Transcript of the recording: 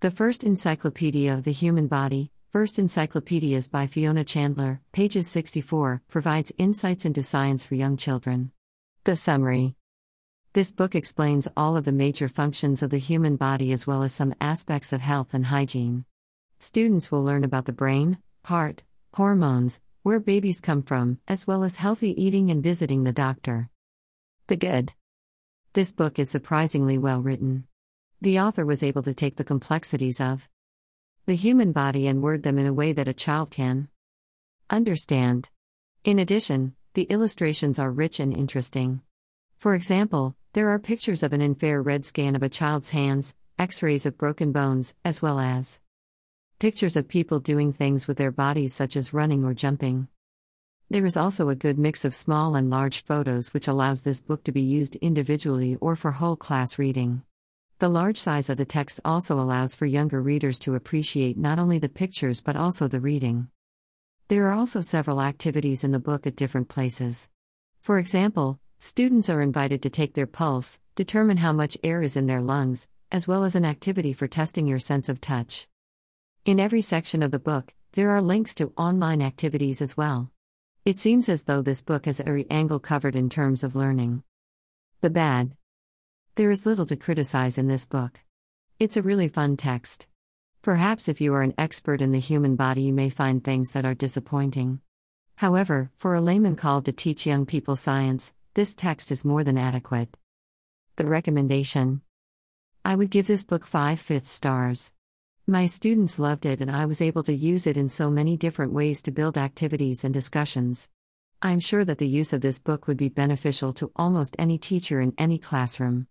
The First Encyclopedia of the Human Body, First Encyclopedias by Fiona Chandler, pages 64, provides insights into science for young children. The summary This book explains all of the major functions of the human body as well as some aspects of health and hygiene. Students will learn about the brain, heart, hormones, where babies come from, as well as healthy eating and visiting the doctor. The good. This book is surprisingly well written. The author was able to take the complexities of the human body and word them in a way that a child can understand. In addition, the illustrations are rich and interesting. For example, there are pictures of an infrared scan of a child's hands, x rays of broken bones, as well as pictures of people doing things with their bodies, such as running or jumping. There is also a good mix of small and large photos, which allows this book to be used individually or for whole class reading. The large size of the text also allows for younger readers to appreciate not only the pictures but also the reading. There are also several activities in the book at different places. For example, students are invited to take their pulse, determine how much air is in their lungs, as well as an activity for testing your sense of touch. In every section of the book, there are links to online activities as well. It seems as though this book has every angle covered in terms of learning. The bad. There is little to criticize in this book. It's a really fun text. Perhaps if you are an expert in the human body, you may find things that are disappointing. However, for a layman called to teach young people science, this text is more than adequate. The recommendation I would give this book 5 fifth stars. My students loved it, and I was able to use it in so many different ways to build activities and discussions. I'm sure that the use of this book would be beneficial to almost any teacher in any classroom.